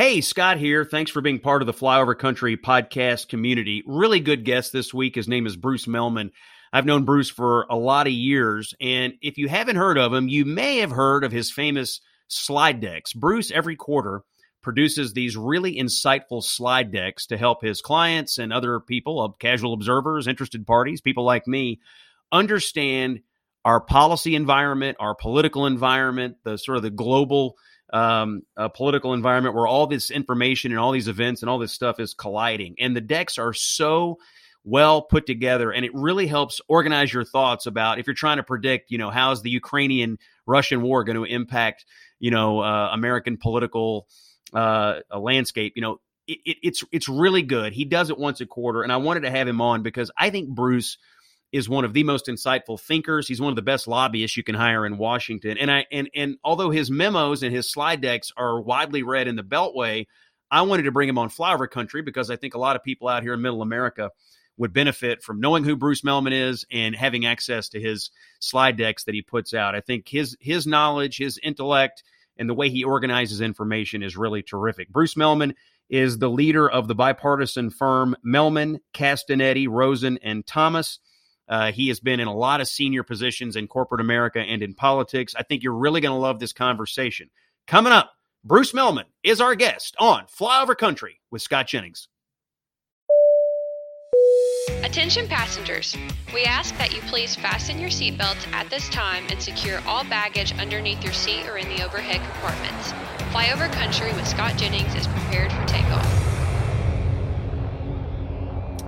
Hey, Scott here. Thanks for being part of the Flyover Country podcast community. Really good guest this week. His name is Bruce Mehlman. I've known Bruce for a lot of years. And if you haven't heard of him, you may have heard of his famous slide decks. Bruce, every quarter, produces these really insightful slide decks to help his clients and other people, uh, casual observers, interested parties, people like me, understand our policy environment, our political environment, the sort of the global um, a political environment where all this information and all these events and all this stuff is colliding. And the decks are so well put together and it really helps organize your thoughts about if you're trying to predict, you know, how's the Ukrainian Russian war going to impact, you know, uh, American political uh, landscape, you know, it, it, it's it's really good. He does it once a quarter, and I wanted to have him on because I think Bruce is one of the most insightful thinkers. He's one of the best lobbyists you can hire in Washington. And I and and although his memos and his slide decks are widely read in the Beltway, I wanted to bring him on Flyover Country because I think a lot of people out here in Middle America would benefit from knowing who Bruce Mehlman is and having access to his slide decks that he puts out. I think his his knowledge, his intellect, and the way he organizes information is really terrific. Bruce Mehlman is the leader of the bipartisan firm Mehlman, Castagnetti, Rosen, and Thomas. Uh, he has been in a lot of senior positions in corporate America and in politics. I think you're really going to love this conversation. Coming up, Bruce Mehlman is our guest on Flyover Country with Scott Jennings. Attention passengers, we ask that you please fasten your seatbelts at this time and secure all baggage underneath your seat or in the overhead compartments. Flyover Country with Scott Jennings is prepared for takeoff.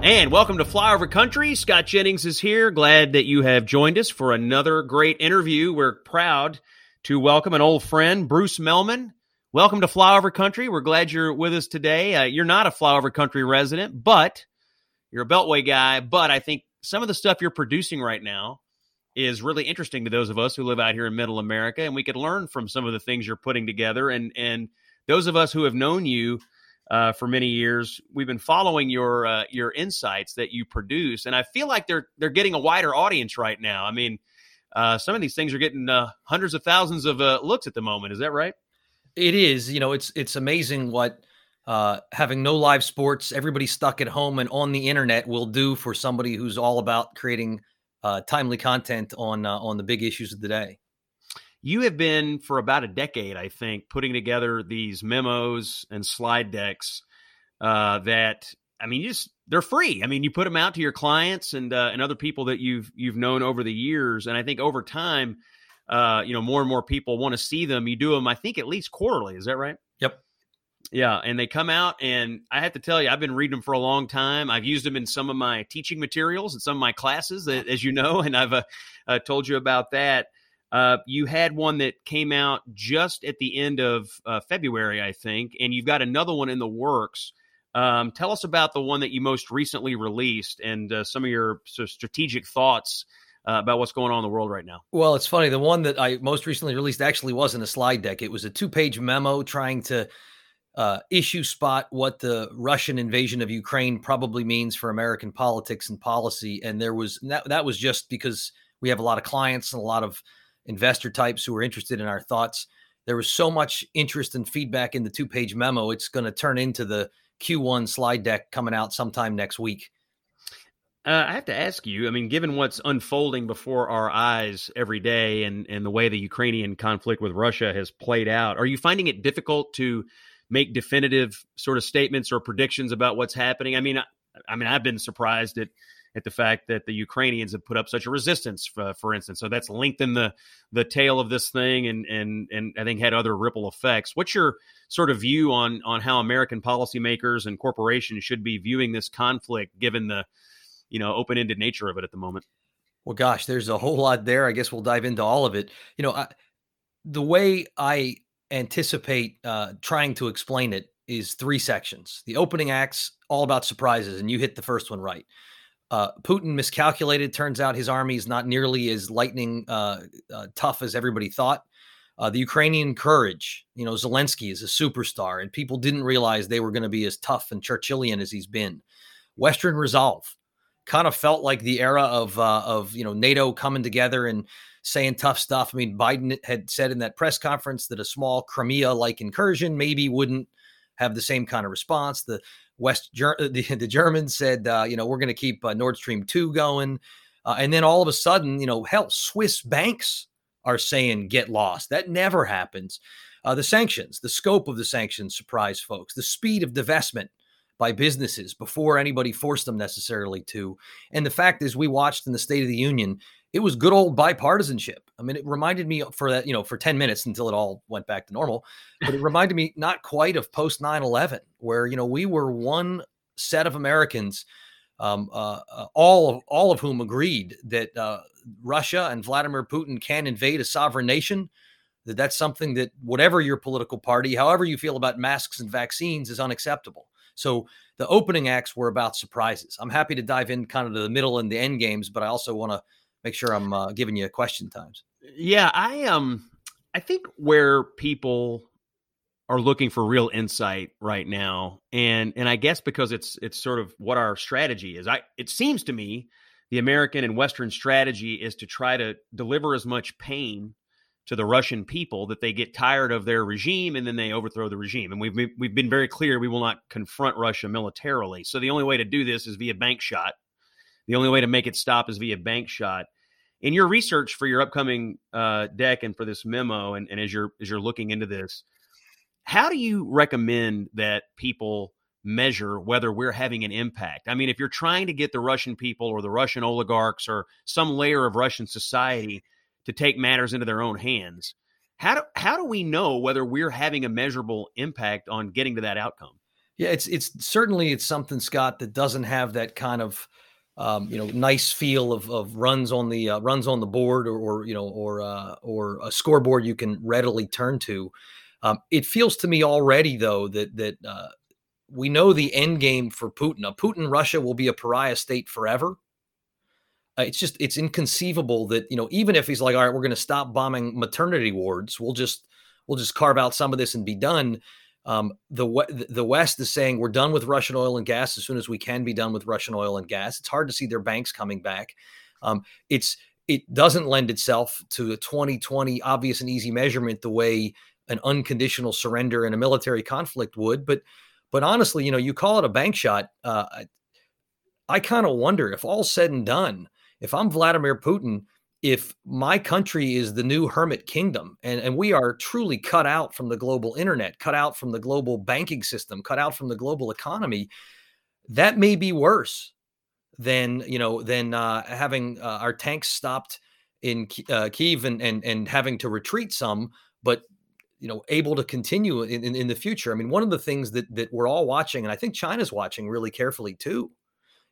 And welcome to Flyover Country. Scott Jennings is here. Glad that you have joined us for another great interview. We're proud to welcome an old friend, Bruce Mehlman. Welcome to Flyover Country. We're glad you're with us today. Uh, you're not a Flyover Country resident, but you're a Beltway guy. But I think some of the stuff you're producing right now is really interesting to those of us who live out here in Middle America, and we could learn from some of the things you're putting together. And and those of us who have known you uh, for many years. We've been following your uh, your insights that you produce, and I feel like they're they're getting a wider audience right now. I mean, uh, some of these things are getting uh, hundreds of thousands of uh, looks at the moment. Is that right? It is. You know, it's it's amazing what uh, having no live sports, everybody stuck at home and on the internet will do for somebody who's all about creating timely content on on the big issues of the day you have been for about a decade, I think, putting together these memos and slide decks uh, that I mean, you just they're free. I mean, you put them out to your clients and uh, and other people that you've you've known over the years, and I think over time, uh, you know, more and more people want to see them. You do them, I think, at least quarterly. Is that right? Yep. Yeah, and they come out, and I have to tell you, I've been reading them for a long time. I've used them in some of my teaching materials and some of my classes, as you know, and I've uh, uh, told you about that. Uh, you had one that came out just at the end of uh, February, I think, and you've got another one in the works. Um, tell us about the one that you most recently released and uh, some of your sort of strategic thoughts uh, about what's going on in the world right now. Well, it's funny. The one that I most recently released actually wasn't a slide deck. It was a two-page memo trying to uh, issue spot what the Russian invasion of Ukraine probably means for American politics and policy. And there was that, that was just because we have a lot of clients and a lot of investor types who are interested in our thoughts. There was so much interest and feedback in the two page memo. It's going to turn into the Q1 slide deck coming out sometime next week. Uh, I have to ask you, I mean, given what's unfolding before our eyes every day and, and the way the Ukrainian conflict with Russia has played out, are you finding it difficult to make definitive sort of statements or predictions about what's happening? I mean, I, I mean, I've been surprised at at the fact that the Ukrainians have put up such a resistance, for, for instance. So that's lengthened the the tail of this thing, and and and I think had other ripple effects. What's your sort of view on on how American policymakers and corporations should be viewing this conflict, given the you know open ended nature of it at the moment? Well, gosh, there's a whole lot there. I guess we'll dive into all of it. You know, I, the way I anticipate uh, trying to explain it is three sections. The opening acts all about surprises, and you hit the first one right. Uh, Putin miscalculated. Turns out his army is not nearly as lightning uh, uh, tough as everybody thought. Uh, the Ukrainian courage, you know, Zelensky is a superstar, and people didn't realize they were going to be as tough and Churchillian as he's been. Western resolve kind of felt like the era of uh, of you know NATO coming together and saying tough stuff. I mean, Biden had said in that press conference that a small Crimea like incursion maybe wouldn't have the same kind of response. The West the, the Germans said, uh, you know, we're going to keep uh, Nord Stream two going, uh, and then all of a sudden, you know, hell, Swiss banks are saying get lost. That never happens. Uh, the sanctions, the scope of the sanctions surprise folks. The speed of divestment by businesses before anybody forced them necessarily to. And the fact is, we watched in the State of the Union, it was good old bipartisanship. I mean, it reminded me for that, you know, for 10 minutes until it all went back to normal, but it reminded me not quite of post 9 11, where, you know, we were one set of Americans. Um, uh, uh, all of all of whom agreed that uh, Russia and Vladimir Putin can invade a sovereign nation, that that's something that whatever your political party, however you feel about masks and vaccines, is unacceptable. So the opening acts were about surprises. I'm happy to dive in kind of to the middle and the end games, but I also want to make sure I'm uh, giving you question times. Yeah, I um, I think where people are looking for real insight right now, and and I guess because it's it's sort of what our strategy is. I it seems to me the American and Western strategy is to try to deliver as much pain to the Russian people that they get tired of their regime and then they overthrow the regime. And we've we've been very clear we will not confront Russia militarily. So the only way to do this is via bank shot. The only way to make it stop is via bank shot. In your research for your upcoming uh, deck and for this memo, and, and as you're as you're looking into this, how do you recommend that people measure whether we're having an impact. I mean, if you're trying to get the Russian people or the Russian oligarchs or some layer of Russian society to take matters into their own hands, how do how do we know whether we're having a measurable impact on getting to that outcome? Yeah, it's it's certainly it's something Scott that doesn't have that kind of um, you know nice feel of, of runs on the uh, runs on the board or, or you know or uh, or a scoreboard you can readily turn to. Um, it feels to me already though that that uh, we know the end game for Putin. Now, Putin Russia will be a pariah state forever. Uh, it's just it's inconceivable that you know even if he's like all right we're going to stop bombing maternity wards we'll just we'll just carve out some of this and be done um, the the west is saying we're done with russian oil and gas as soon as we can be done with russian oil and gas. It's hard to see their banks coming back. Um, it's it doesn't lend itself to a 2020 obvious and easy measurement the way an unconditional surrender in a military conflict would but but honestly you know you call it a bank shot uh, I, I kind of wonder if all said and done if I'm Vladimir Putin, if my country is the new hermit kingdom and, and we are truly cut out from the global internet, cut out from the global banking system, cut out from the global economy, that may be worse than you know than uh, having uh, our tanks stopped in uh, Kiev and, and and having to retreat some, but you know able to continue in, in, in the future. I mean, one of the things that that we're all watching, and I think China's watching really carefully too,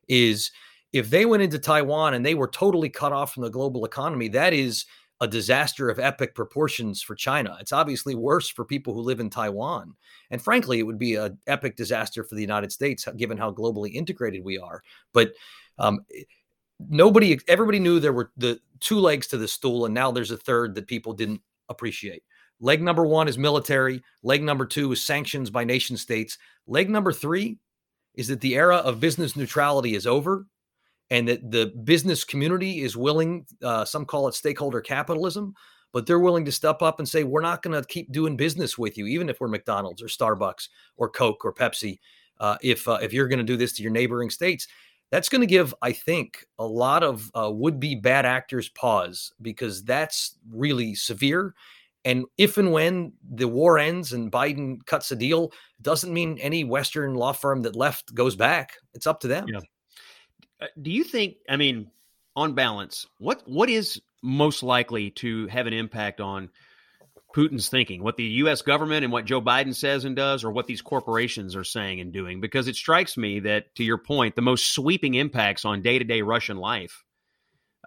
is if they went into Taiwan and they were totally cut off from the global economy, that is a disaster of epic proportions for China. It's obviously worse for people who live in Taiwan. And frankly, it would be an epic disaster for the United States, given how globally integrated we are. But um, nobody, everybody knew there were the two legs to the stool, and now there's a third that people didn't appreciate. Leg number one is military. Leg number two is sanctions by nation states. Leg number three is that the era of business neutrality is over and that the business community is willing, uh, some call it stakeholder capitalism, but they're willing to step up and say, we're not going to keep doing business with you, even if we're McDonald's or Starbucks or Coke or Pepsi. Uh, if uh, if you're going to do this to your neighboring states, that's going to give, I think, a lot of uh, would-be bad actors pause because that's really severe. And if and when the war ends and Biden cuts a deal, doesn't mean any Western law firm that left goes back. It's up to them. Yeah. Uh, do you think? I mean, on balance, what what is most likely to have an impact on Putin's thinking? What the U.S. government and what Joe Biden says and does, or what these corporations are saying and doing? Because it strikes me that, to your point, the most sweeping impacts on day to day Russian life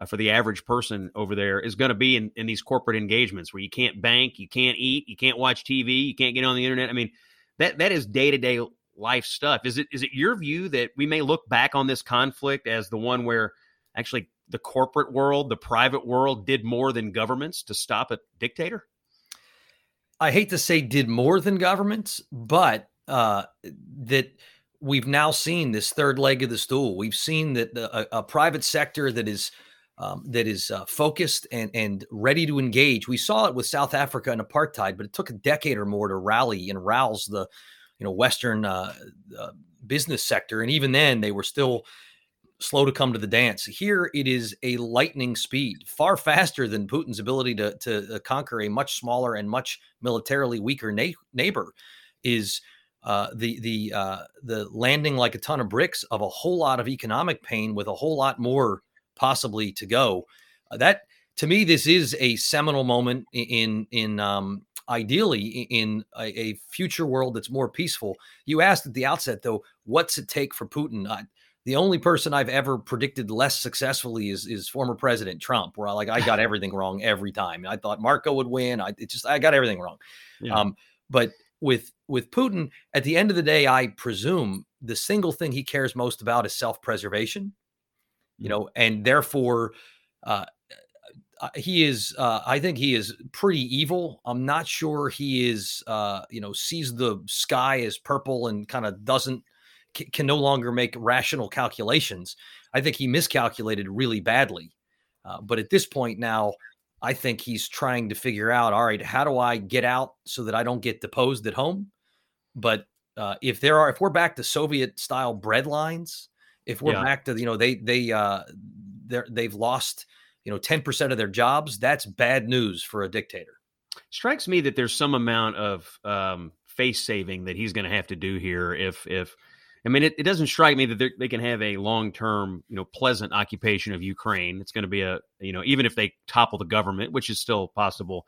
uh, for the average person over there is going to be in, in these corporate engagements where you can't bank, you can't eat, you can't watch TV, you can't get on the internet. I mean, that that is day to day life stuff. Is it is it your view that we may look back on this conflict as the one where actually the corporate world, the private world did more than governments to stop a dictator? I hate to say did more than governments, but uh, that we've now seen this third leg of the stool. We've seen that the, a, a, private sector that is um, that is uh, focused and and ready to engage. We saw it with South Africa and apartheid, but it took a decade or more to rally and rouse the you know Western uh, uh, business sector, and even then they were still slow to come to the dance. Here it is a lightning speed, far faster than Putin's ability to to uh, conquer a much smaller and much militarily weaker na- neighbor. Is uh, the the uh, the landing like a ton of bricks of a whole lot of economic pain with a whole lot more possibly to go. Uh, that to me, this is a seminal moment in in um, ideally in a, a, future world that's more peaceful. You asked at the outset, though, what's it take for Putin? I, the only person I've ever predicted less successfully is is former President Trump, where I like I got everything wrong every time. I thought Marco would win. I it just I got everything wrong. Yeah. Um, but with with Putin, at the end of the day, I presume the single thing he cares most about is self preservation. You mm. know, and therefore, uh, he is uh, i think he is pretty evil. I'm not sure he is uh, you know sees the sky as purple and kind of doesn't c- can no longer make rational calculations. I think he miscalculated really badly uh, but at this point now i think he's trying to figure out all right how do i get out so that i don't get deposed at home? But uh, if there are if we're back to soviet style bread lines if we're yeah. back to you know they they uh they're, they've lost you know 10% of their jobs that's bad news for a dictator strikes me that there's some amount of um, face saving that he's going to have to do here if if I mean, it, it doesn't strike me that they can have a long term, you know, pleasant occupation of Ukraine. It's going to be a, you know, even if they topple the government, which is still possible,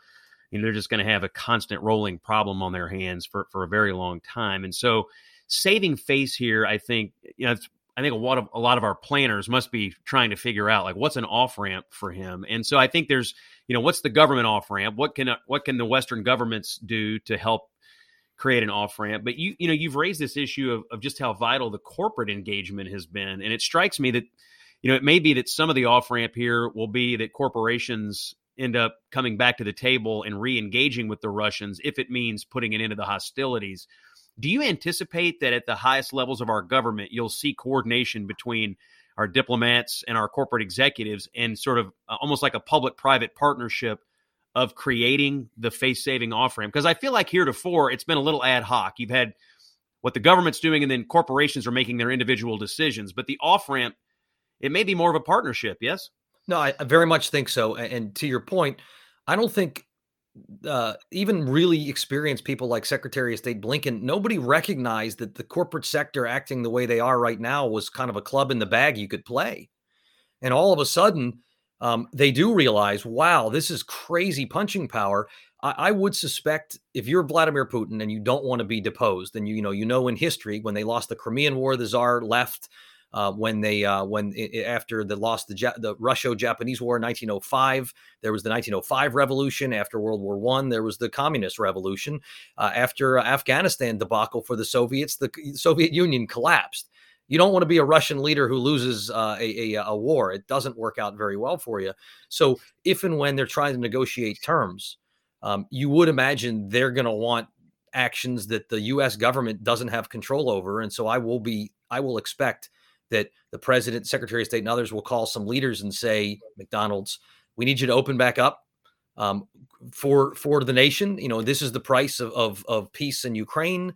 you know, they're just going to have a constant rolling problem on their hands for, for a very long time. And so saving face here, I think, you know, it's I think a lot of a lot of our planners must be trying to figure out like what's an off ramp for him. And so I think there's you know what's the government off ramp? What can what can the Western governments do to help create an off ramp? But you you know you've raised this issue of, of just how vital the corporate engagement has been, and it strikes me that you know it may be that some of the off ramp here will be that corporations end up coming back to the table and re-engaging with the Russians if it means putting an end to the hostilities. Do you anticipate that at the highest levels of our government, you'll see coordination between our diplomats and our corporate executives and sort of uh, almost like a public private partnership of creating the face saving off ramp? Because I feel like heretofore it's been a little ad hoc. You've had what the government's doing, and then corporations are making their individual decisions. But the off ramp, it may be more of a partnership, yes? No, I very much think so. And to your point, I don't think uh, even really experienced people like Secretary of State Blinken, nobody recognized that the corporate sector acting the way they are right now was kind of a club in the bag you could play. And all of a sudden, um, they do realize, wow, this is crazy punching power. I, I, would suspect if you're Vladimir Putin and you don't want to be deposed, and you, you know, you know in history when they lost the Crimean War, the Czar left uh, when they uh, when it, after the lost the, the Russo-Japanese War in 1905, there was the 1905 revolution. After World War One, there was the Communist Revolution. Uh, after Afghanistan debacle for the Soviets, the Soviet Union collapsed. You don't want to be a Russian leader who loses uh, a, a, a war. It doesn't work out very well for you. So if and when they're trying to negotiate terms, um, you would imagine they're going to want actions that the U.S. government doesn't have control over, and so I will be I will expect that the president, secretary of state, and others will call some leaders and say, McDonald's, we need you to open back up um, for for the nation. You know, this is the price of of, of peace in Ukraine.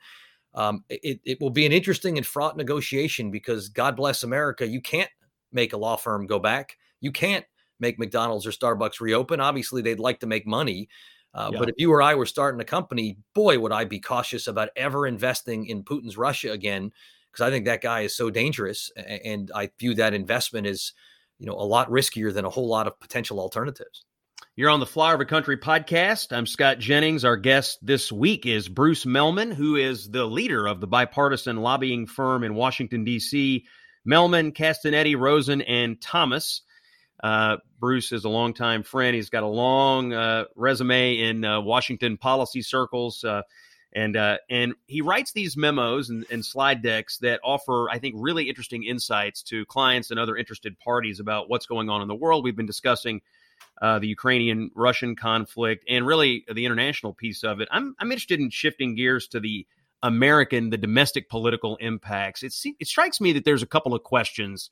Um, it, it will be an interesting and fraught negotiation because God bless America, you can't make a law firm go back. You can't make McDonald's or Starbucks reopen. Obviously, they'd like to make money. Uh, yeah. But if you or I were starting a company, boy, would I be cautious about ever investing in Putin's Russia again because I think that guy is so dangerous, and I view that investment as you know a lot riskier than a whole lot of potential alternatives. You're on the Flyover Country podcast. I'm Scott Jennings. Our guest this week is Bruce Mehlman, who is the leader of the bipartisan lobbying firm in Washington, D.C. Mehlman, Castagnetti, Rosen, and Thomas. Uh, Bruce is a longtime friend. He's got a long uh, resume in uh, Washington policy circles. And uh, and he writes these memos and, and, slide decks that offer, I think, really interesting insights to clients and other interested parties about what's going on in the world. We've been discussing uh, the Ukrainian Russian conflict and really the international piece of it. I'm I'm interested in shifting gears to the American, the domestic political impacts. It it strikes me that there's a couple of questions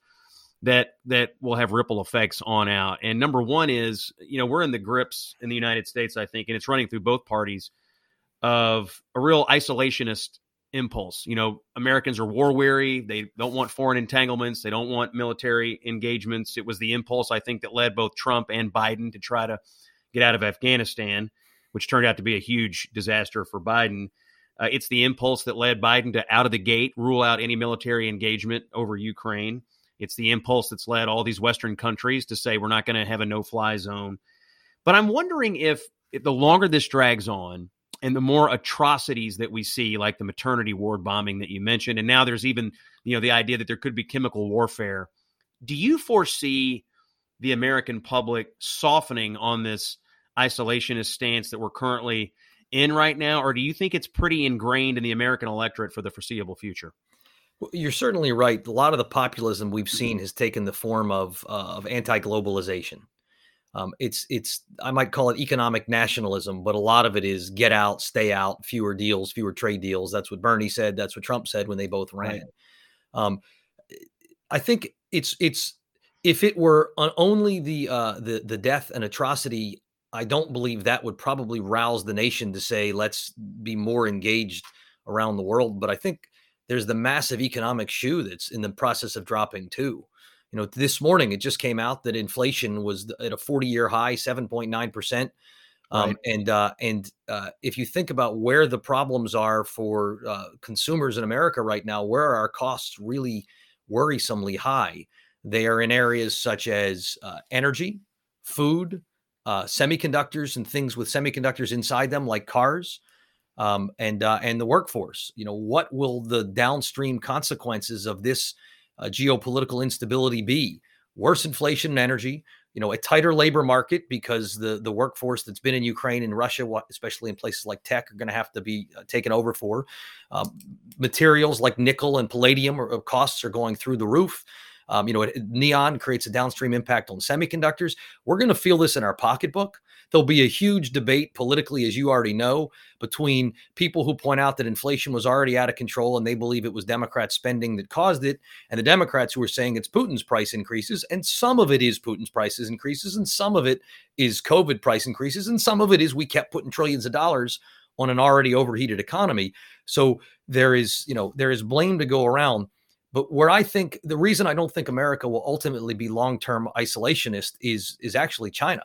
that that will have ripple effects on out. And number one is, you know, we're in the grips in the United States, I think, and it's running through both parties of a real isolationist impulse. You know, Americans are war weary. They don't want foreign entanglements. They don't want military engagements. It was the impulse, I think, that led both Trump and Biden to try to get out of Afghanistan, which turned out to be a huge disaster for Biden. Uh, it's the impulse that led Biden to out of the gate rule out any military engagement over Ukraine. It's the impulse that's led all these Western countries to say we're not going to have a no fly zone. But I'm wondering if, if the longer this drags on, and the more atrocities that we see, like the maternity ward bombing that you mentioned, and now there's even you know the idea that there could be chemical warfare. Do you foresee the American public softening on this isolationist stance that we're currently in right now, or do you think it's pretty ingrained in the American electorate for the foreseeable future? Well, you're certainly right. A lot of the populism we've seen has taken the form of uh, of anti-globalization. Um, it's it's I might call it economic nationalism, but a lot of it is get out, stay out, fewer deals, fewer trade deals. That's what Bernie said. That's what Trump said when they both ran. Right. Um, I think it's it's if it were only the uh, the the death and atrocity, I don't believe that would probably rouse the nation to say let's be more engaged around the world. But I think there's the massive economic shoe that's in the process of dropping too you know, this morning it just came out that inflation was at a 40 year high, 7.9 percent. Um, right. And uh, and uh, if you think about where the problems are for uh, consumers in America right now, where are our costs really worrisomely high? They are in areas such as uh, energy, food, uh, semiconductors, and things with semiconductors inside them, like cars, um, and uh, and the workforce. You know, what will the downstream consequences of this? Uh, geopolitical instability be? Worse inflation and energy, you know, a tighter labor market because the the workforce that's been in Ukraine and Russia, especially in places like tech, are going to have to be uh, taken over for. Um, materials like nickel and palladium or, or costs are going through the roof. Um, you know, neon creates a downstream impact on semiconductors. We're going to feel this in our pocketbook. There'll be a huge debate politically, as you already know, between people who point out that inflation was already out of control and they believe it was Democrat spending that caused it, and the Democrats who are saying it's Putin's price increases. And some of it is Putin's prices increases, and some of it is COVID price increases, and some of it is we kept putting trillions of dollars on an already overheated economy. So there is, you know, there is blame to go around. But where I think the reason I don't think America will ultimately be long-term isolationist is is actually China.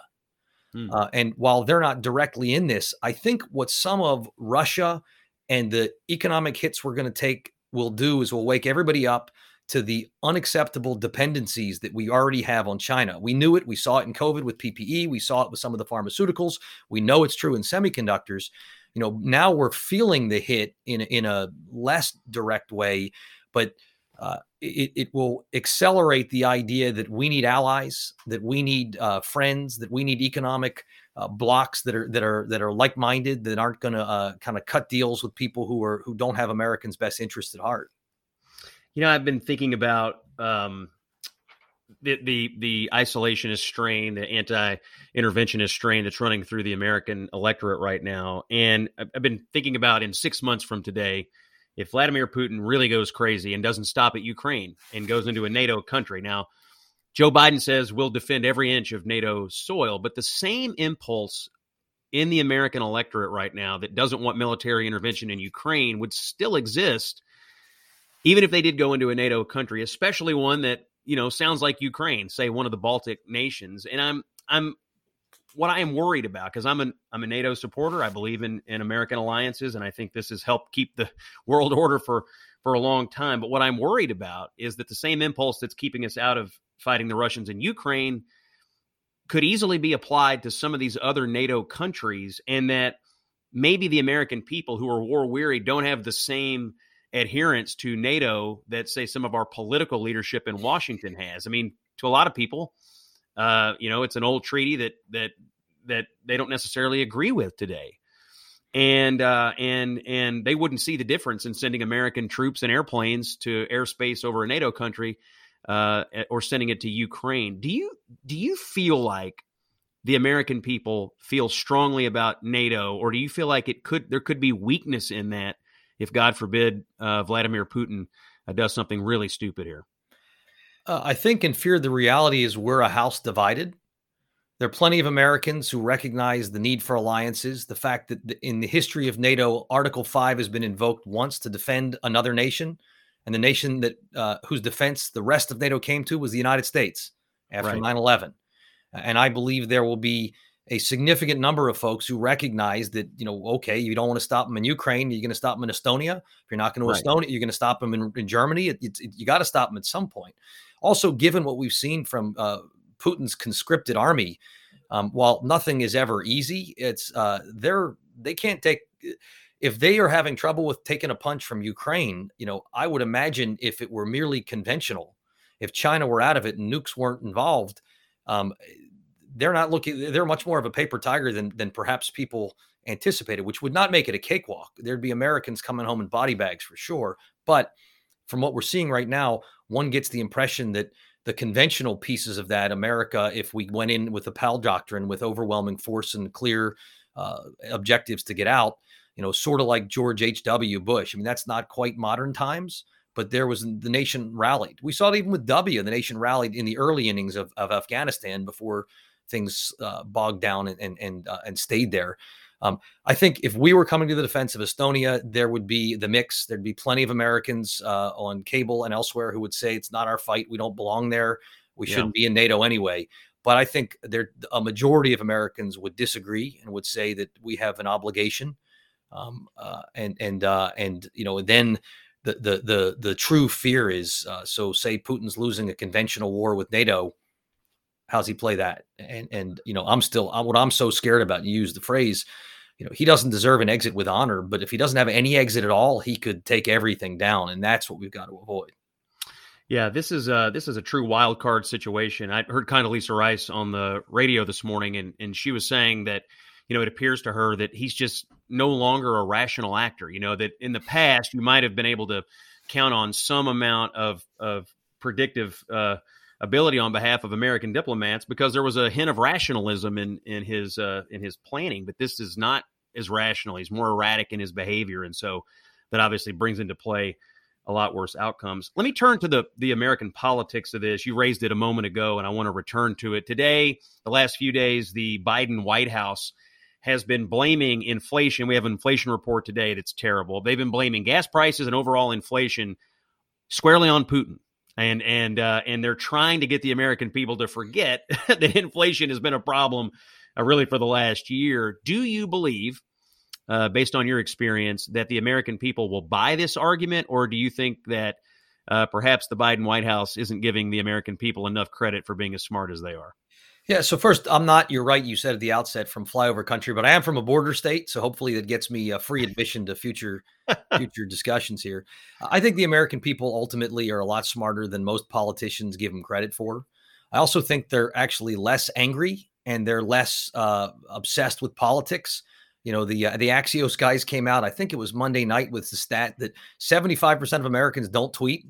Hmm. Uh, and while they're not directly in this, I think what some of Russia and the economic hits we're going to take will do is will wake everybody up to the unacceptable dependencies that we already have on China. We knew it. We saw it in COVID with PPE. We saw it with some of the pharmaceuticals. We know it's true in semiconductors. You know, now we're feeling the hit in in a less direct way, but uh, it, it, will accelerate the idea that we need allies, that we need uh, friends, that we need economic uh, blocks that are that are that are like-minded, that aren't going to uh, kind of cut deals with people who are who don't have Americans' best interest at heart. You know, I've been thinking about um, the the the isolationist strain, the anti-interventionist strain that's running through the American electorate right now, and I've been thinking about in six months from today if Vladimir Putin really goes crazy and doesn't stop at Ukraine and goes into a NATO country. Now, Joe Biden says we'll defend every inch of NATO soil, but the same impulse in the American electorate right now that doesn't want military intervention in Ukraine would still exist even if they did go into a NATO country, especially one that, you know, sounds like Ukraine, say one of the Baltic nations. And I'm I'm what I am worried about because I'm a I'm a NATO supporter. I believe in in American alliances, and I think this has helped keep the world order for for a long time. But what I'm worried about is that the same impulse that's keeping us out of fighting the Russians in Ukraine could easily be applied to some of these other NATO countries, and that maybe the American people who are war weary don't have the same adherence to NATO that say some of our political leadership in Washington has. I mean, to a lot of people uh, you know, it's an old treaty that that that they don't necessarily agree with today, and uh, and and they wouldn't see the difference in sending American troops and airplanes to airspace over a NATO country uh, or sending it to Ukraine. Do you do you feel like the American people feel strongly about NATO, or do you feel like it could there could be weakness in that if God forbid uh, Vladimir Putin uh, does something really stupid here? Uh, I think in fear the reality is we're a house divided. there are plenty of Americans who recognize the need for alliances, the fact that in the history of NATO, Article 5 has been invoked once to defend another nation. And the nation that uh, whose defense the rest of NATO came to was the United States after 9 11. And I believe there will be a significant number of folks who recognize that, you know, okay, you don't want to stop them in Ukraine. You're going to stop them in Estonia. If you're not going to right. Estonia, you're going to stop them in, in Germany. It, it, it, you got to stop them at some point. Also, given what we've seen from uh, Putin's conscripted army, um, while nothing is ever easy, it's uh, they're they can't take if they are having trouble with taking a punch from Ukraine. You know, I would imagine if it were merely conventional, if China were out of it and nukes weren't involved, um, they're not looking. They're much more of a paper tiger than than perhaps people anticipated, which would not make it a cakewalk. There'd be Americans coming home in body bags for sure, but from what we're seeing right now, one gets the impression that the conventional pieces of that America, if we went in with the Powell doctrine with overwhelming force and clear uh, objectives to get out, you know, sort of like George H.W. Bush. I mean, that's not quite modern times, but there was the nation rallied. We saw it even with W. The nation rallied in the early innings of, of Afghanistan before things uh, bogged down and and and, uh, and stayed there. Um, I think if we were coming to the defense of Estonia, there would be the mix. There'd be plenty of Americans uh, on cable and elsewhere who would say it's not our fight. We don't belong there. We yeah. shouldn't be in NATO anyway. But I think there a majority of Americans would disagree and would say that we have an obligation. Um, uh, and and uh, and you know then the the the the true fear is uh, so say Putin's losing a conventional war with NATO. How's he play that? And and you know I'm still what I'm so scared about. You use the phrase you know, he doesn't deserve an exit with honor, but if he doesn't have any exit at all, he could take everything down, and that's what we've got to avoid. Yeah, this is a this is a true wild card situation. I heard Condoleezza Rice on the radio this morning, and and she was saying that you know it appears to her that he's just no longer a rational actor. You know that in the past you might have been able to count on some amount of of predictive uh, ability on behalf of American diplomats because there was a hint of rationalism in in his uh, in his planning. But this is not as rational. He's more erratic in his behavior, and so that obviously brings into play a lot worse outcomes. Let me turn to the the American politics of this. You raised it a moment ago, and I want to return to it today. The last few days, the Biden White House has been blaming inflation. We have an inflation report today that's terrible. They've been blaming gas prices and overall inflation squarely on Putin. And and uh, and they're trying to get the American people to forget that inflation has been a problem uh, really for the last year. Do you believe, uh, based on your experience, that the American people will buy this argument, or do you think that uh, perhaps the Biden White House isn't giving the American people enough credit for being as smart as they are? Yeah. So first, I'm not. You're right. You said at the outset from flyover country, but I am from a border state, so hopefully that gets me a free admission to future future discussions here. I think the American people ultimately are a lot smarter than most politicians give them credit for. I also think they're actually less angry and they're less uh, obsessed with politics. You know, the uh, the Axios guys came out. I think it was Monday night with the stat that 75 percent of Americans don't tweet.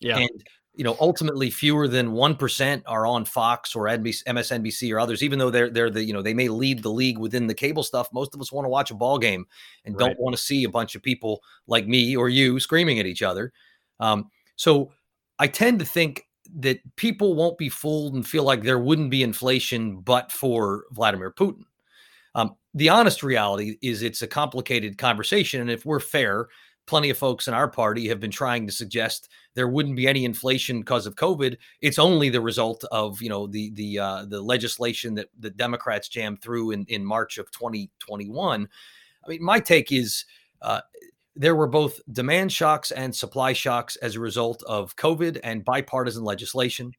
Yeah, and you know, ultimately fewer than one percent are on Fox or MSNBC or others. Even though they're they're the you know they may lead the league within the cable stuff, most of us want to watch a ball game and right. don't want to see a bunch of people like me or you screaming at each other. Um, so I tend to think that people won't be fooled and feel like there wouldn't be inflation but for Vladimir Putin. Um, the honest reality is it's a complicated conversation. And if we're fair, plenty of folks in our party have been trying to suggest there wouldn't be any inflation because of COVID. It's only the result of you know the the uh, the legislation that the Democrats jammed through in in March of 2021. I mean, my take is uh, there were both demand shocks and supply shocks as a result of COVID and bipartisan legislation.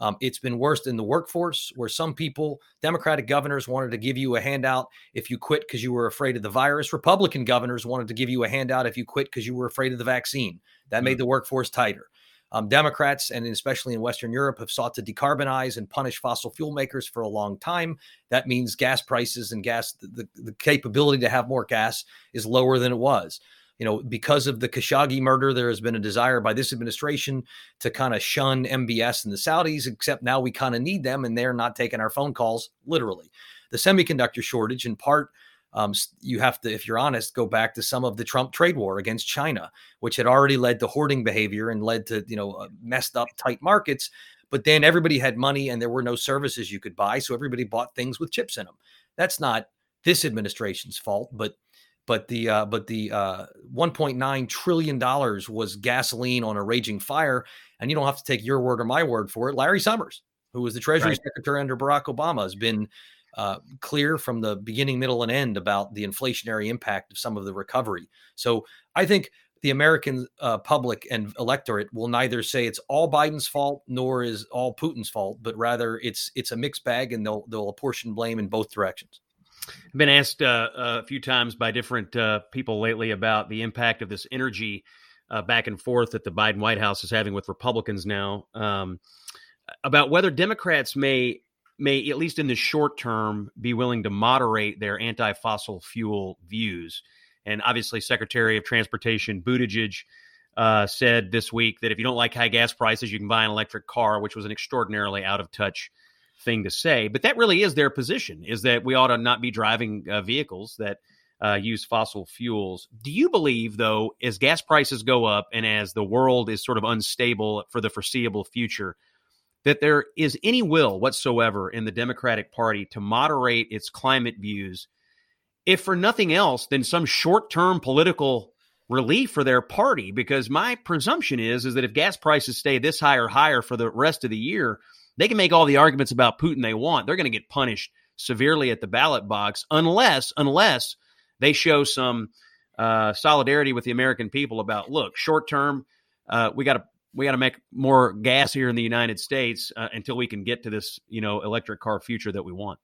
Um, it's been worse in the workforce, where some people, Democratic governors, wanted to give you a handout if you quit because you were afraid of the virus. Republican governors wanted to give you a handout if you quit because you were afraid of the vaccine. That mm-hmm. made the workforce tighter. Um, Democrats, and especially in Western Europe, have sought to decarbonize and punish fossil fuel makers for a long time. That means gas prices and gas, the, the capability to have more gas is lower than it was you know, because of the Khashoggi murder, there has been a desire by this administration to kind of shun MBS and the Saudis, except now we kind of need them and they're not taking our phone calls literally. The semiconductor shortage, in part, um, you have to, if you're honest, go back to some of the Trump trade war against China, which had already led to hoarding behavior and led to, you know, uh, messed up tight markets. but then everybody had money and there were no services you could buy. So everybody bought things with chips in them. That's not this administration's fault, but but the uh, but the uh, 1.9 trillion dollars was gasoline on a raging fire, and you don't have to take your word or my word for it. Larry Summers, who was the Treasury right. Secretary under Barack Obama, has been uh, clear from the beginning, middle, and end about the inflationary impact of some of the recovery. So I think the American uh, public and electorate will neither say it's all Biden's fault nor is all Putin's fault, but rather it's it's a mixed bag, and they'll they'll apportion blame in both directions. I've been asked uh, a few times by different uh, people lately about the impact of this energy uh, back and forth that the Biden White House is having with Republicans now, um, about whether Democrats may may at least in the short term be willing to moderate their anti-fossil fuel views. And obviously, Secretary of Transportation Buttigieg uh, said this week that if you don't like high gas prices, you can buy an electric car, which was an extraordinarily out of touch thing to say. But that really is their position: is that we ought to not be driving uh, vehicles that uh, use fossil fuels. Do you believe, though, as gas prices go up and as the world is sort of unstable for the foreseeable future? that there is any will whatsoever in the Democratic Party to moderate its climate views, if for nothing else than some short term political relief for their party. Because my presumption is, is that if gas prices stay this high or higher for the rest of the year, they can make all the arguments about Putin they want. They're going to get punished severely at the ballot box unless, unless they show some uh, solidarity with the American people about, look, short term, uh, we got to we got to make more gas here in the United States uh, until we can get to this, you know, electric car future that we want.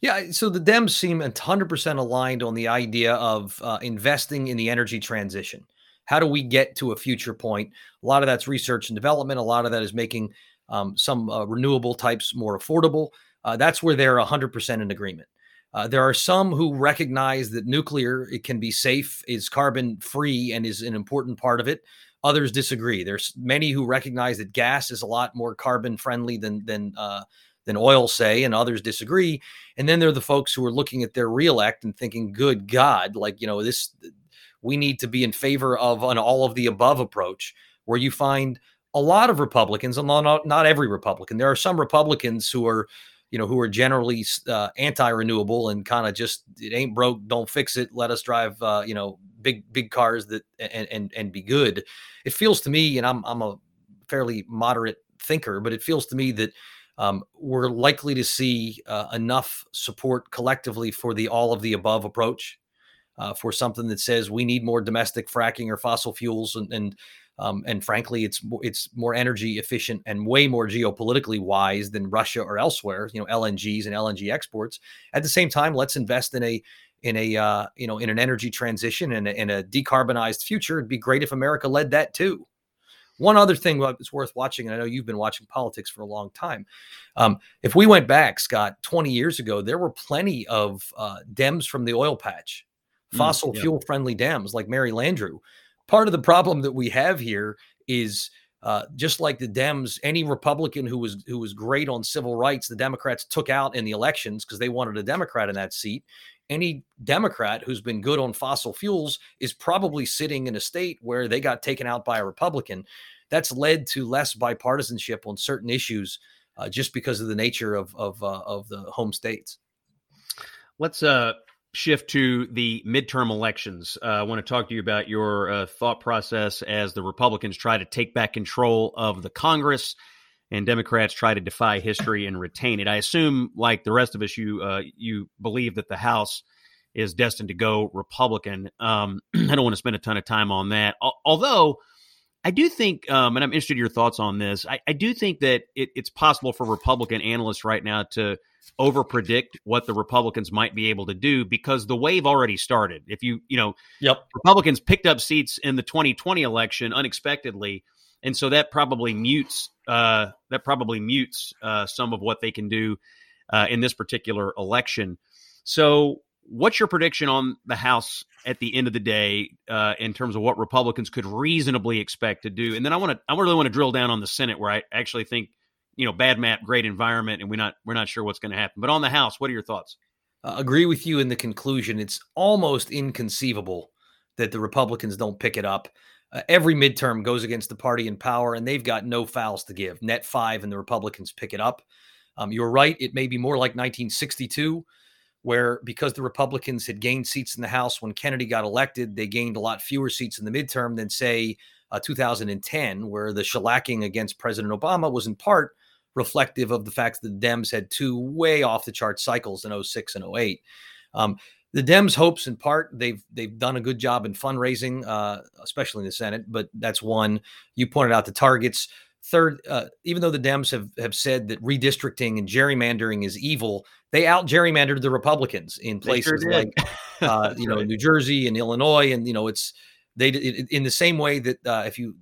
Yeah, so the Dems seem 100% aligned on the idea of uh, investing in the energy transition. How do we get to a future point? A lot of that's research and development. A lot of that is making um, some uh, renewable types more affordable. Uh, that's where they're 100% in agreement. Uh, there are some who recognize that nuclear it can be safe, is carbon free, and is an important part of it. Others disagree. There's many who recognize that gas is a lot more carbon friendly than than uh, than oil, say, and others disagree. And then there are the folks who are looking at their reelect and thinking, "Good God, like you know this, we need to be in favor of an all of the above approach." Where you find a lot of Republicans, and not not every Republican. There are some Republicans who are you know, who are generally uh, anti-renewable and kind of just it ain't broke, don't fix it. Let us drive, uh, you know, big big cars that and and and be good. It feels to me, and I'm I'm a fairly moderate thinker, but it feels to me that um, we're likely to see uh, enough support collectively for the all of the above approach, uh, for something that says we need more domestic fracking or fossil fuels and, and um, and frankly, it's it's more energy efficient and way more geopolitically wise than Russia or elsewhere. You know, LNGs and LNG exports. At the same time, let's invest in a in a uh, you know in an energy transition and in a decarbonized future. It'd be great if America led that too. One other thing that's worth watching, and I know you've been watching politics for a long time. Um, if we went back, Scott, 20 years ago, there were plenty of uh, Dems from the oil patch, mm, fossil mm, yeah. fuel friendly Dems like Mary Landrieu, part of the problem that we have here is uh, just like the Dems, any Republican who was who was great on civil rights, the Democrats took out in the elections because they wanted a Democrat in that seat. Any Democrat who's been good on fossil fuels is probably sitting in a state where they got taken out by a Republican. That's led to less bipartisanship on certain issues, uh, just because of the nature of of uh, of the home states. Let's uh shift to the midterm elections. Uh, I want to talk to you about your uh, thought process as the Republicans try to take back control of the Congress and Democrats try to defy history and retain it. I assume, like the rest of us, you uh, you believe that the House is destined to go Republican. Um, I don't want to spend a ton of time on that, although. I do think, um, and I'm interested in your thoughts on this. I, I do think that it, it's possible for Republican analysts right now to over predict what the Republicans might be able to do because the wave already started. If you, you know, yep. Republicans picked up seats in the 2020 election unexpectedly. And so that probably mutes, uh, that probably mutes uh, some of what they can do uh, in this particular election. So, what's your prediction on the House at the end of the day uh, in terms of what Republicans could reasonably expect to do? And then I want to, I really want to drill down on the Senate, where I actually think you know, bad map, great environment, and we're not we're not sure what's going to happen. But on the House, what are your thoughts? Uh, agree with you in the conclusion. It's almost inconceivable that the Republicans don't pick it up. uh, every midterm goes against the party in power, and they've got no fouls to give. Net five, and the Republicans pick it up. Um, you're right; it may be more like 1962, where because the Republicans had gained seats in the House when Kennedy got elected, they gained a lot fewer seats in the midterm than say uh, 2010, where the shellacking against President Obama was in part reflective of the fact that the Dems had two way off the chart cycles in 06 and 08. Um, the Dems' hopes, in part, they've they've done a good job in fundraising, uh, especially in the Senate. But that's one. You pointed out the targets. Third, uh, even though the Dems have have said that redistricting and gerrymandering is evil, they out gerrymandered the Republicans in places sure like uh, you know right. New Jersey and Illinois, and you know it's they in the same way that uh, if you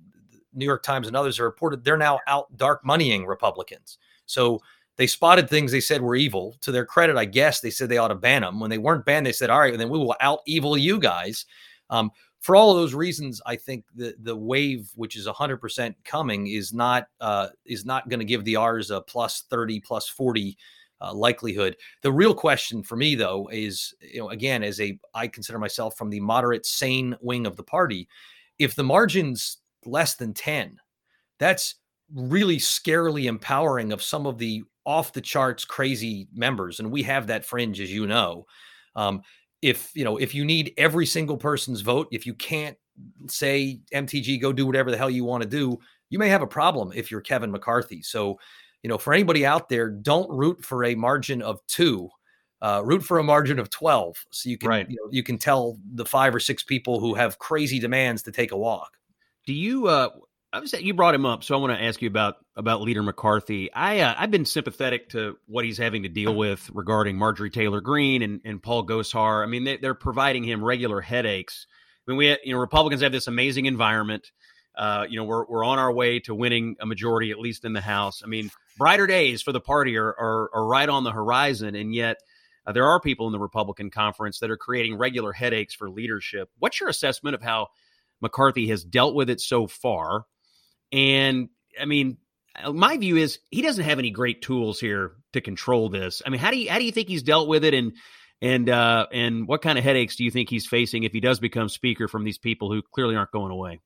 New York Times and others are reported, they're now out dark moneying Republicans. So they spotted things they said were evil. To their credit, I guess they said they ought to ban them. When they weren't banned, they said, "All right, then we will out evil you guys." Um, for all of those reasons, I think the the wave, which is 100% coming, is not uh, is not going to give the R's a plus 30, plus 40 uh, likelihood. The real question for me, though, is you know again, as a I consider myself from the moderate, sane wing of the party, if the margins less than 10, that's really scarily empowering of some of the off the charts crazy members and we have that fringe as you know. Um, if you know if you need every single person's vote if you can't say MTG go do whatever the hell you want to do you may have a problem if you're Kevin McCarthy. So you know for anybody out there don't root for a margin of two uh, root for a margin of 12 so you can right. you, know, you can tell the five or six people who have crazy demands to take a walk do you uh I was you brought him up, so I want to ask you about about Leader McCarthy. I uh, I've been sympathetic to what he's having to deal with regarding Marjorie Taylor Greene and, and Paul Gosar. I mean, they, are providing him regular headaches. I mean, we you know Republicans have this amazing environment. Uh, you know, we're we're on our way to winning a majority, at least in the House. I mean, brighter days for the party are are, are right on the horizon, and yet. Uh, there are people in the Republican conference that are creating regular headaches for leadership. What's your assessment of how McCarthy has dealt with it so far? And I mean, uh, my view is he doesn't have any great tools here to control this. I mean, how do you how do you think he's dealt with it, and and uh, and what kind of headaches do you think he's facing if he does become speaker from these people who clearly aren't going away?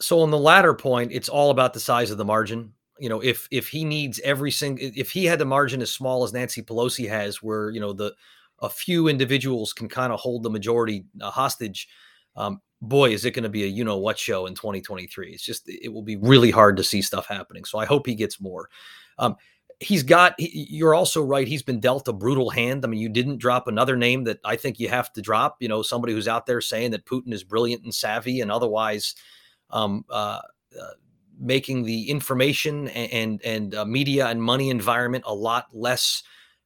So on the latter point, it's all about the size of the margin. You know, if if he needs every single, if he had the margin as small as Nancy Pelosi has, where you know the a few individuals can kind of hold the majority uh, hostage, um, boy, is it going to be a you know what show in 2023. It's just, it will be really hard to see stuff happening. So I hope he gets more. Um, he's got, you're also right. He's been dealt a brutal hand. I mean, you didn't drop another name that I think you have to drop, you know, somebody who's out there saying that Putin is brilliant and savvy and otherwise, um, uh, uh, making the information and and, and uh, media and money environment a lot less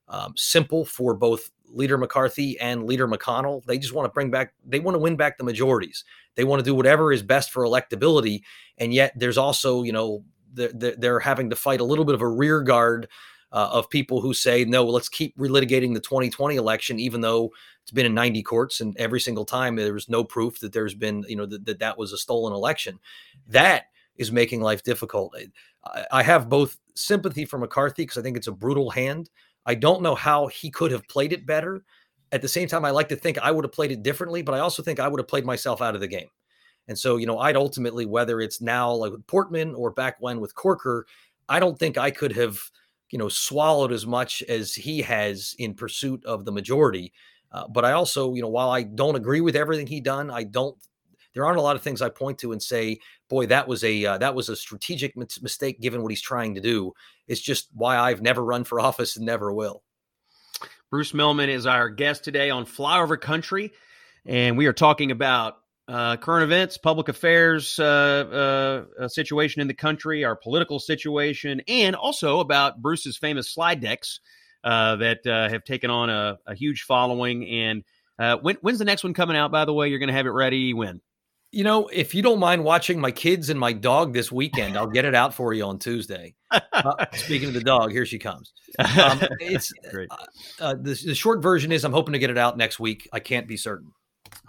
um, simple for both Leader McCarthy and Leader McConnell. They just want to bring back, they want to win back the majorities. They want to do whatever is best for electability. And yet there's also, you know, they're, they're having to fight a little bit of a rear guard uh, of people who say, no, let's keep relitigating the 2020 election, even though it's been in 90 courts and every single time there was no proof that there's been, you know, that that, that was a stolen election. That is making life difficult. I, I have both sympathy for McCarthy because I think it's a brutal hand. I don't know how he could have played it better. At the same time, I like to think I would have played it differently, but I also think I would have played myself out of the game. And so, you know, I'd ultimately, whether it's now like with Portman or back when with Corker, I don't think I could have, you know, swallowed as much as he has in pursuit of the majority. Uh, but I also, you know, while I don't agree with everything he done, I don't. There aren't a lot of things I point to and say, "Boy, that was a uh, that was a strategic mistake given what he's trying to do." It's just why I've never run for office and never will. Bruce Mehlman is our guest today on Flyover Country, and we are talking about uh, current events, public affairs uh, uh, situation in the country, our political situation, and also about Bruce's famous slide decks uh, that uh, have taken on a, a huge following. And uh, when, when's the next one coming out? By the way, you're going to have it ready when? You know, if you don't mind watching my kids and my dog this weekend, I'll get it out for you on Tuesday. Uh, speaking of the dog, here she comes. Um, it's great. Uh, uh, the, the, short version is I'm hoping to get it out next week. I can't be certain.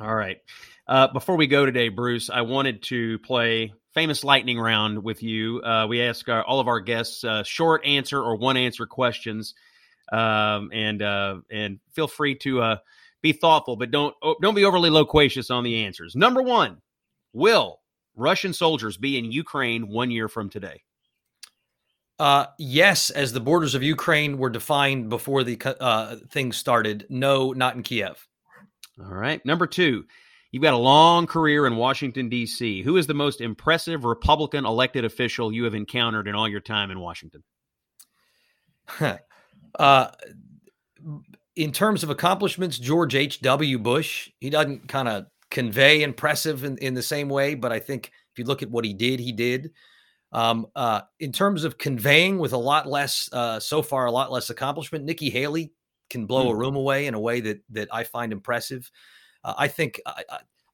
All right. Uh, before we go today, Bruce, I wanted to play famous lightning round with you. Uh, we ask our, all of our guests uh, short answer or one answer questions, um, and and feel free to be thoughtful, but don't oh, don't be overly loquacious on the answers. Number one Will Russian soldiers be in Ukraine one year from today? Uh, yes, as the borders of Ukraine were defined before the uh, thing started. No, not in Kiev. All right. Number two, you've got a long career in Washington, D.C. Who is the most impressive Republican elected official you have encountered in all your time in Washington? uh, in terms of accomplishments, George H.W. Bush, he doesn't kind of convey impressive in, in the same way, but I think if you look at what he did, he did. Um, uh, in terms of conveying with a lot less, uh, so far, a lot less accomplishment, Nikki Haley can blow mm. a room away in a way that that I find impressive. Uh, I think I,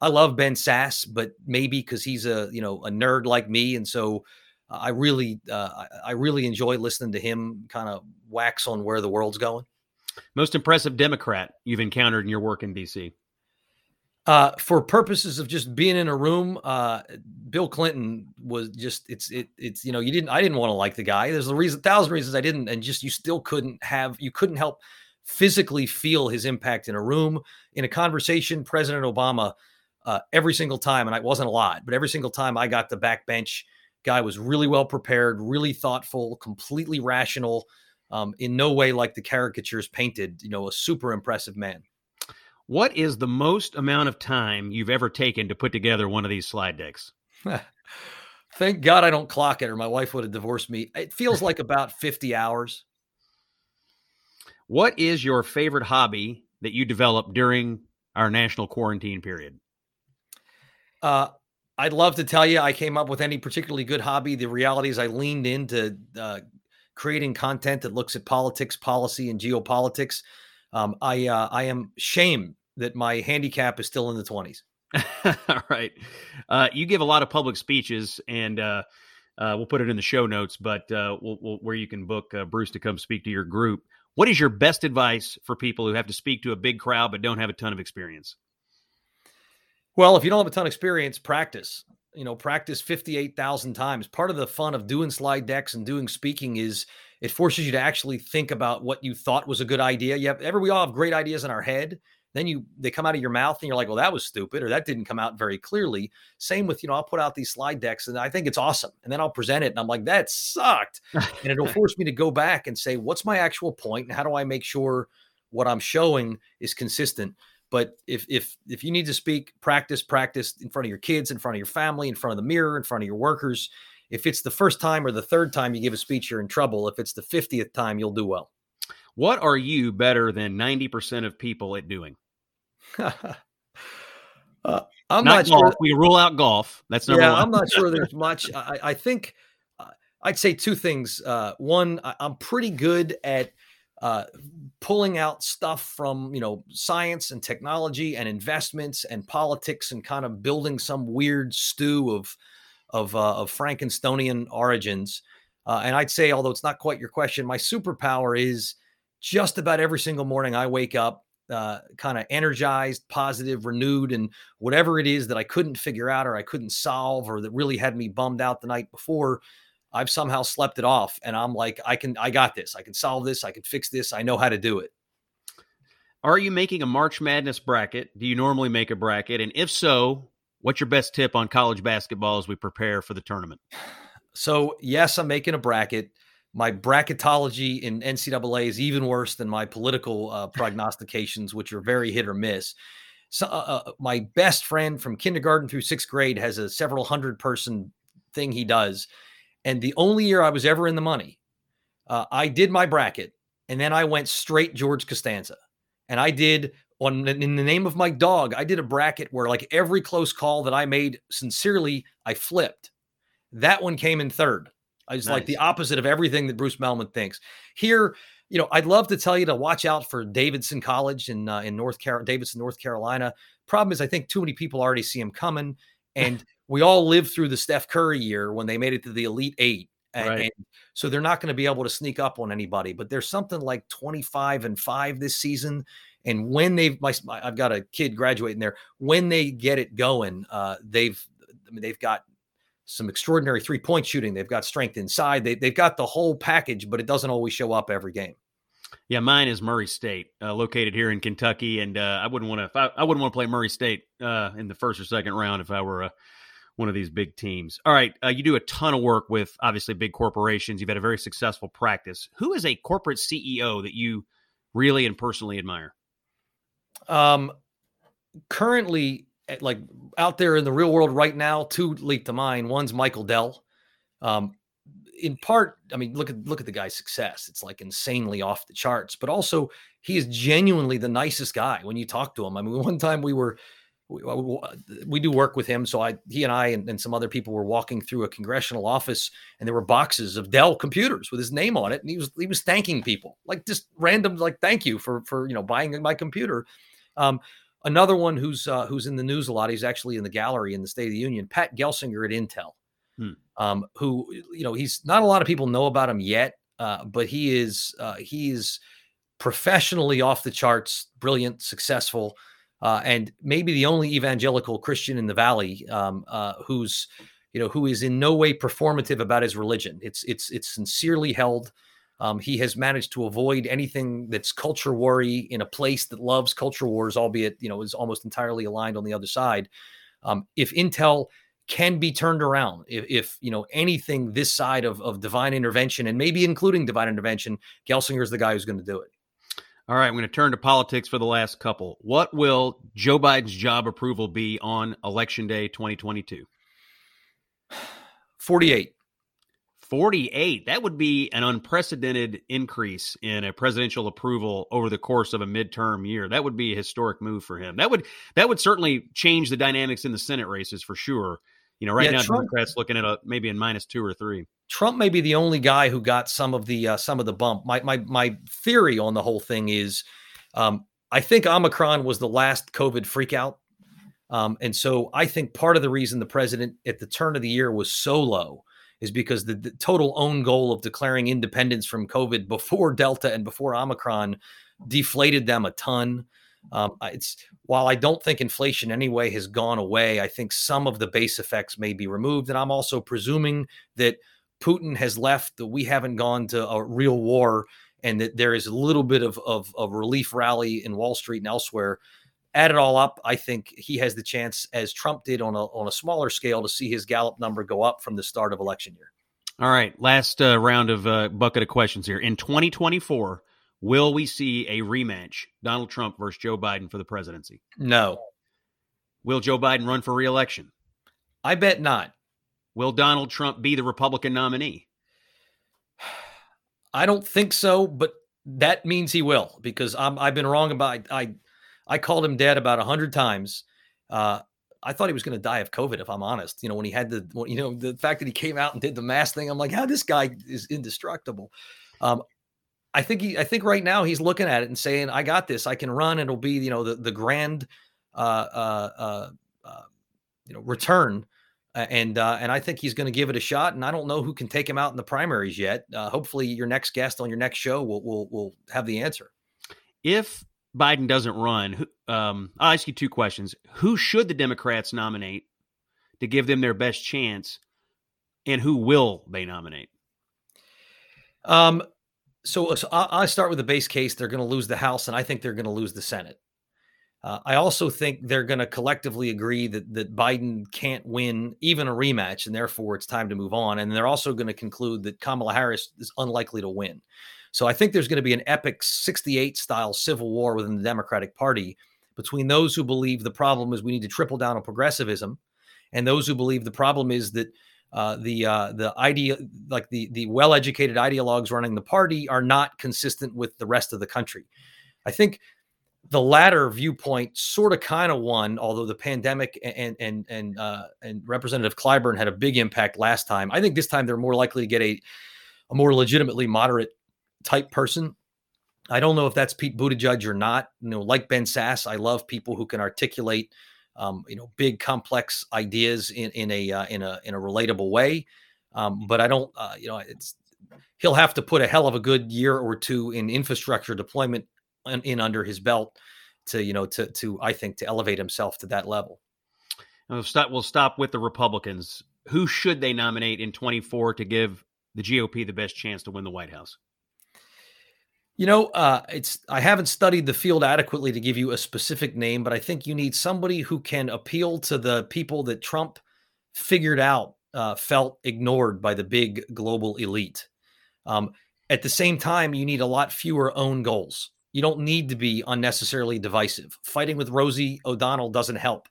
I, love Ben Sasse, but maybe because he's a you know a nerd like me, and so I really uh, I really enjoy listening to him kind of wax on where the world's going. Most impressive Democrat you've encountered in your work in D.C. Uh, for purposes of just being in a room, uh, Bill Clinton was just it's it it's you know you didn't I didn't want to like the guy. There's a reason, thousand reasons I didn't, and just you still couldn't have you couldn't help physically feel his impact in a room in a conversation. President Obama, uh, every single time, and I wasn't a lot, but every single time I got the backbench, guy was really well prepared, really thoughtful, completely rational. Um, in no way like the caricatures painted. You know, a super impressive man. What is the most amount of time you've ever taken to put together one of these slide decks? Thank God I don't clock it, or my wife would have divorced me. It feels like about 50 hours. What is your favorite hobby that you developed during our national quarantine period? Uh, I'd love to tell you I came up with any particularly good hobby. The reality is I leaned into uh, creating content that looks at politics, policy, and geopolitics. Um, I uh, I am shamed that my handicap is still in the twenties. All right, uh, you give a lot of public speeches, and uh, uh we'll put it in the show notes. But uh, we'll, we'll, where you can book uh, Bruce to come speak to your group. What is your best advice for people who have to speak to a big crowd but don't have a ton of experience? Well, if you don't have a ton of experience, practice you know practice 58,000 times. Part of the fun of doing slide decks and doing speaking is it forces you to actually think about what you thought was a good idea. You have ever we all have great ideas in our head. Then you they come out of your mouth and you're like, well, that was stupid, or that didn't come out very clearly. Same with, you know, I'll put out these slide decks and I think it's awesome. And then I'll present it and I'm like, that sucked. and it'll force me to go back and say, what's my actual point and how do I make sure what I'm showing is consistent? But if if if you need to speak, practice, practice in front of your kids, in front of your family, in front of the mirror, in front of your workers. If it's the first time or the third time you give a speech, you're in trouble. If it's the 50th time, you'll do well. What are you better than 90% of people at doing? uh, I'm not, not. Sure. We rule out golf. That's number yeah, one. I'm not sure there's much. I, I think uh, I'd say two things. Uh, one, I, I'm pretty good at uh, pulling out stuff from you know science and technology and investments and politics and kind of building some weird stew of of, uh, of Frankensteinian origins. Uh, and I'd say, although it's not quite your question, my superpower is just about every single morning I wake up uh, kind of energized, positive, renewed, and whatever it is that I couldn't figure out or I couldn't solve or that really had me bummed out the night before, I've somehow slept it off and I'm like, I can, I got this. I can solve this. I can fix this. I know how to do it. Are you making a March Madness bracket? Do you normally make a bracket? And if so, what's your best tip on college basketball as we prepare for the tournament? So, yes, I'm making a bracket. My bracketology in NCAA is even worse than my political uh, prognostications, which are very hit or miss. So, uh, uh, my best friend from kindergarten through sixth grade has a several hundred person thing he does and the only year I was ever in the money, uh, I did my bracket and then I went straight George Costanza. And I did on in the name of my dog, I did a bracket where like every close call that I made sincerely, I flipped. That one came in third. I was nice. like the opposite of everything that Bruce Mehlman thinks. Here, you know, I'd love to tell you to watch out for Davidson College in uh, in North Carolina, Davidson, North Carolina. Problem is, I think too many people already see him coming, and we all lived through the Steph Curry year when they made it to the Elite Eight. And, right. and so they're not going to be able to sneak up on anybody. But there's something like 25 and five this season. And when they've, my, I've got a kid graduating there. When they get it going, uh, they've, I mean, they've got some extraordinary three point shooting. They've got strength inside. They, they've got the whole package, but it doesn't always show up every game. Yeah, mine is Murray State, uh, located here in Kentucky, and uh, I wouldn't want to. I, I, wouldn't want to play Murray State uh, in the first or second round if I were a one of these big teams. All right, uh, you do a ton of work with obviously big corporations. You've had a very successful practice. Who is a corporate CEO that you really and personally admire? Um, currently, eh, like out there in the real world right now, two leap to mind. One's Michael Dell. Um, in part, I mean, look at look at the guy's success. It's like insanely off the charts. But also, he is genuinely the nicest guy when you talk to him. I mean, one time we were we, we do work with him. So I, he and I, and, and, some other people were walking through a congressional office, and there were boxes of Dell computers with his name on it, and he was he was thanking people like just random like thank you for for you know buying my computer. Um, another one who's uh, who's in the news a lot. He's actually in the gallery in the State of the Union. Pat Gelsinger at Intel, hmm. um, who you know he's not a lot of people know about him yet, uh, but he is uh, he is professionally off the charts, brilliant, successful uh, and maybe the only evangelical Christian in the Valley um, uh, who's you know who is in no way performative about his religion. It's it's it's sincerely held. Um, he has managed to avoid anything that's culture worry in a place that loves culture wars, albeit you know is almost entirely aligned on the other side. Um, if Intel can be turned around, if, if, you know anything this side of, of divine intervention and maybe including divine intervention, Gelsinger is the guy who's going to do it. All right, I'm going to turn to politics for the last couple. What will Joe Biden's job approval be on Election Day 2022? 48. 48. That would be an unprecedented increase in a presidential approval over the course of a midterm year. That would be a historic move for him. That would that would certainly change the dynamics in the Senate races for sure. You know, right yeah, now Trump, Democrats looking at a maybe in minus two or three. Trump may be the only guy who got some of the uh, some of the bump. My my my theory on the whole thing is, um, I think Omicron was the last COVID freakout, um, and so I think part of the reason the president at the turn of the year was so low is because the, the total own goal of declaring independence from COVID before Delta and before Omicron deflated them a ton. Um, it's while I don't think inflation anyway has gone away, I think some of the base effects may be removed, and I'm also presuming that Putin has left, that we haven't gone to a real war, and that there is a little bit of of, of relief rally in Wall Street and elsewhere. Add it all up, I think he has the chance, as Trump did on a on a smaller scale, to see his Gallup number go up from the start of election year. All right, last uh, round of uh, bucket of questions here. In 2024, Will we see a rematch, Donald Trump versus Joe Biden for the presidency? No. Will Joe Biden run for reelection? I bet not. Will Donald Trump be the Republican nominee? I don't think so, but that means he will because i have been wrong about I I called him dead about a hundred times. Uh, I thought he was going to die of COVID, if I'm honest. You know, when he had the, you know, the fact that he came out and did the mask thing, I'm like, how this guy is indestructible. Um, I think he, I think right now he's looking at it and saying, "I got this. I can run. It'll be you know the the grand, uh, uh, uh, uh you know, return." and uh, and I think he's going to give it a shot. And I don't know who can take him out in the primaries yet. Uh, hopefully, your next guest on your next show will will will have the answer. If Biden doesn't run, um, I'll ask you two questions: Who should the Democrats nominate to give them their best chance, and who will they nominate? Um, so, so I, start with the base case. They're going to lose the House, and I think they're going to lose the Senate. Uh, I also think they're going to collectively agree that that Biden can't win even a rematch, and therefore it's time to move on. And they're also going to conclude that Kamala Harris is unlikely to win. So I think there's going to be an epic 68 style civil war within the Democratic Party between those who believe the problem is we need to triple down on progressivism and those who believe the problem is that uh, the uh, the idea like the the well educated ideologues running the party are not consistent with the rest of the country. I think the latter viewpoint sort of kind of won, although the pandemic and and and uh, and Representative Clyburn had a big impact last time. I think this time they're more likely to get a a more legitimately moderate type person. I don't know if that's Pete Buttigieg or not. You know, like Ben Sasse, I love people who can articulate um, you know, big complex ideas in in a uh, in a in a relatable way. Um, but I don't, uh, you know, it's he'll have to put a hell of a good year or two in infrastructure deployment in, in under his belt to you know to to I think to elevate himself to that level. we'll stop. We'll stop with the Republicans. Who should they nominate in 24 to give the GOP the best chance to win the White House? You know, uh, it's I haven't studied the field adequately to give you a specific name, but I think you need somebody who can appeal to the people that Trump figured out uh, felt ignored by the big global elite. Um, at the same time, you need a lot fewer own goals. You don't need to be unnecessarily divisive. Fighting with Rosie O'Donnell doesn't help.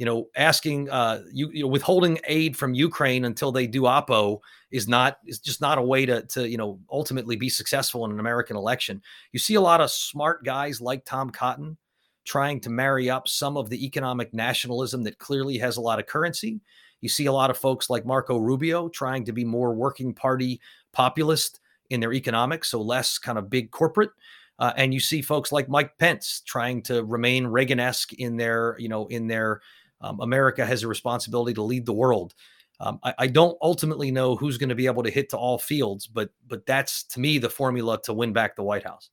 You know, asking uh, you, you know, withholding aid from Ukraine until they do Oppo is not is just not a way to to you know ultimately be successful in an American election. You see a lot of smart guys like Tom Cotton trying to marry up some of the economic nationalism that clearly has a lot of currency. You see a lot of folks like Marco Rubio trying to be more working party populist in their economics, so less kind of big corporate. Uh, and you see folks like Mike Pence trying to remain Reagan-esque in their, you know, in their um, America has a responsibility to lead the world. Um, I, I, don't ultimately know who's going to be able to hit to all fields, but but that's to me the formula to win back the White House.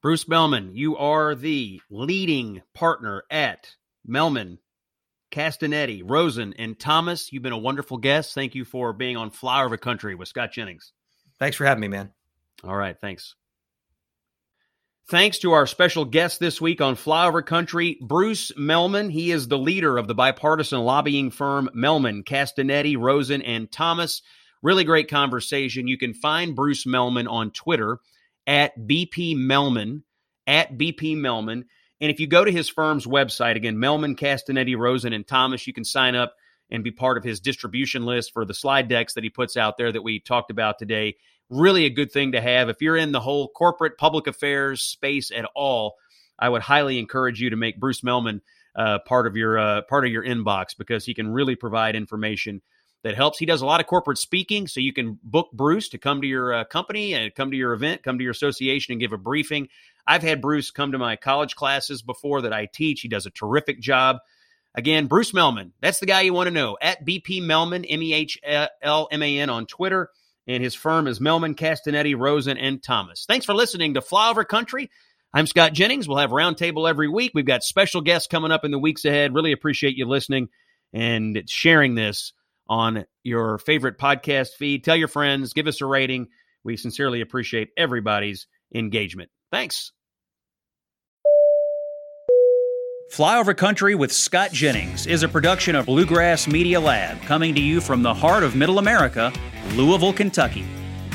Bruce Mehlman, you are the leading partner at Mehlman, Castagnetti, Rosen, and Thomas. You've been a wonderful guest. Thank you for being on Flyover Country with Scott Jennings. Thanks for having me, man. All right. Thanks. Thanks to our special guest this week on Flyover Country, Bruce Mehlman. He is the leader of the bipartisan lobbying firm Mehlman, Castagnetti, Rosen, and Thomas. Really great conversation. You can find Bruce Mehlman on Twitter at BP Mehlman, at BP Mehlman. And if you go to his firm's website, again, Mehlman, Castagnetti, Rosen, and Thomas, you can sign up and be part of his distribution list for the slide decks that he puts out there that we talked about today really a good thing to have. If you're in the whole corporate public affairs space at all, I would highly encourage you to make Bruce Mehlman uh, part of your uh, part of your inbox because he can really provide information that helps. He does a lot of corporate speaking, so you can book Bruce to come to your uh, company and come to your event, come to your association, and give a briefing. I've had Bruce come to my college classes before that I teach. He does a terrific job. Again, Bruce Mehlman. That's the guy you want to know at BP Mehlman, M E H L M A N on Twitter and his firm is Mehlman, Castagnetti, Rosen, and Thomas. Thanks for listening to Flyover Country. I'm Scott Jennings. We'll have roundtable every week. We've got special guests coming up in the weeks ahead. Really appreciate you listening and sharing this on your favorite podcast feed. Tell your friends, give us a rating. We sincerely appreciate everybody's engagement. Thanks. Flyover Country with Scott Jennings is a production of Bluegrass Media Lab, coming to you from the heart of Middle America, Louisville, Kentucky.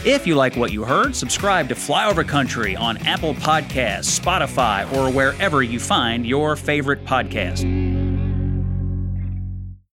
If you like what you heard, subscribe to Flyover Country on Apple Podcasts, Spotify, or wherever you find your favorite podcast.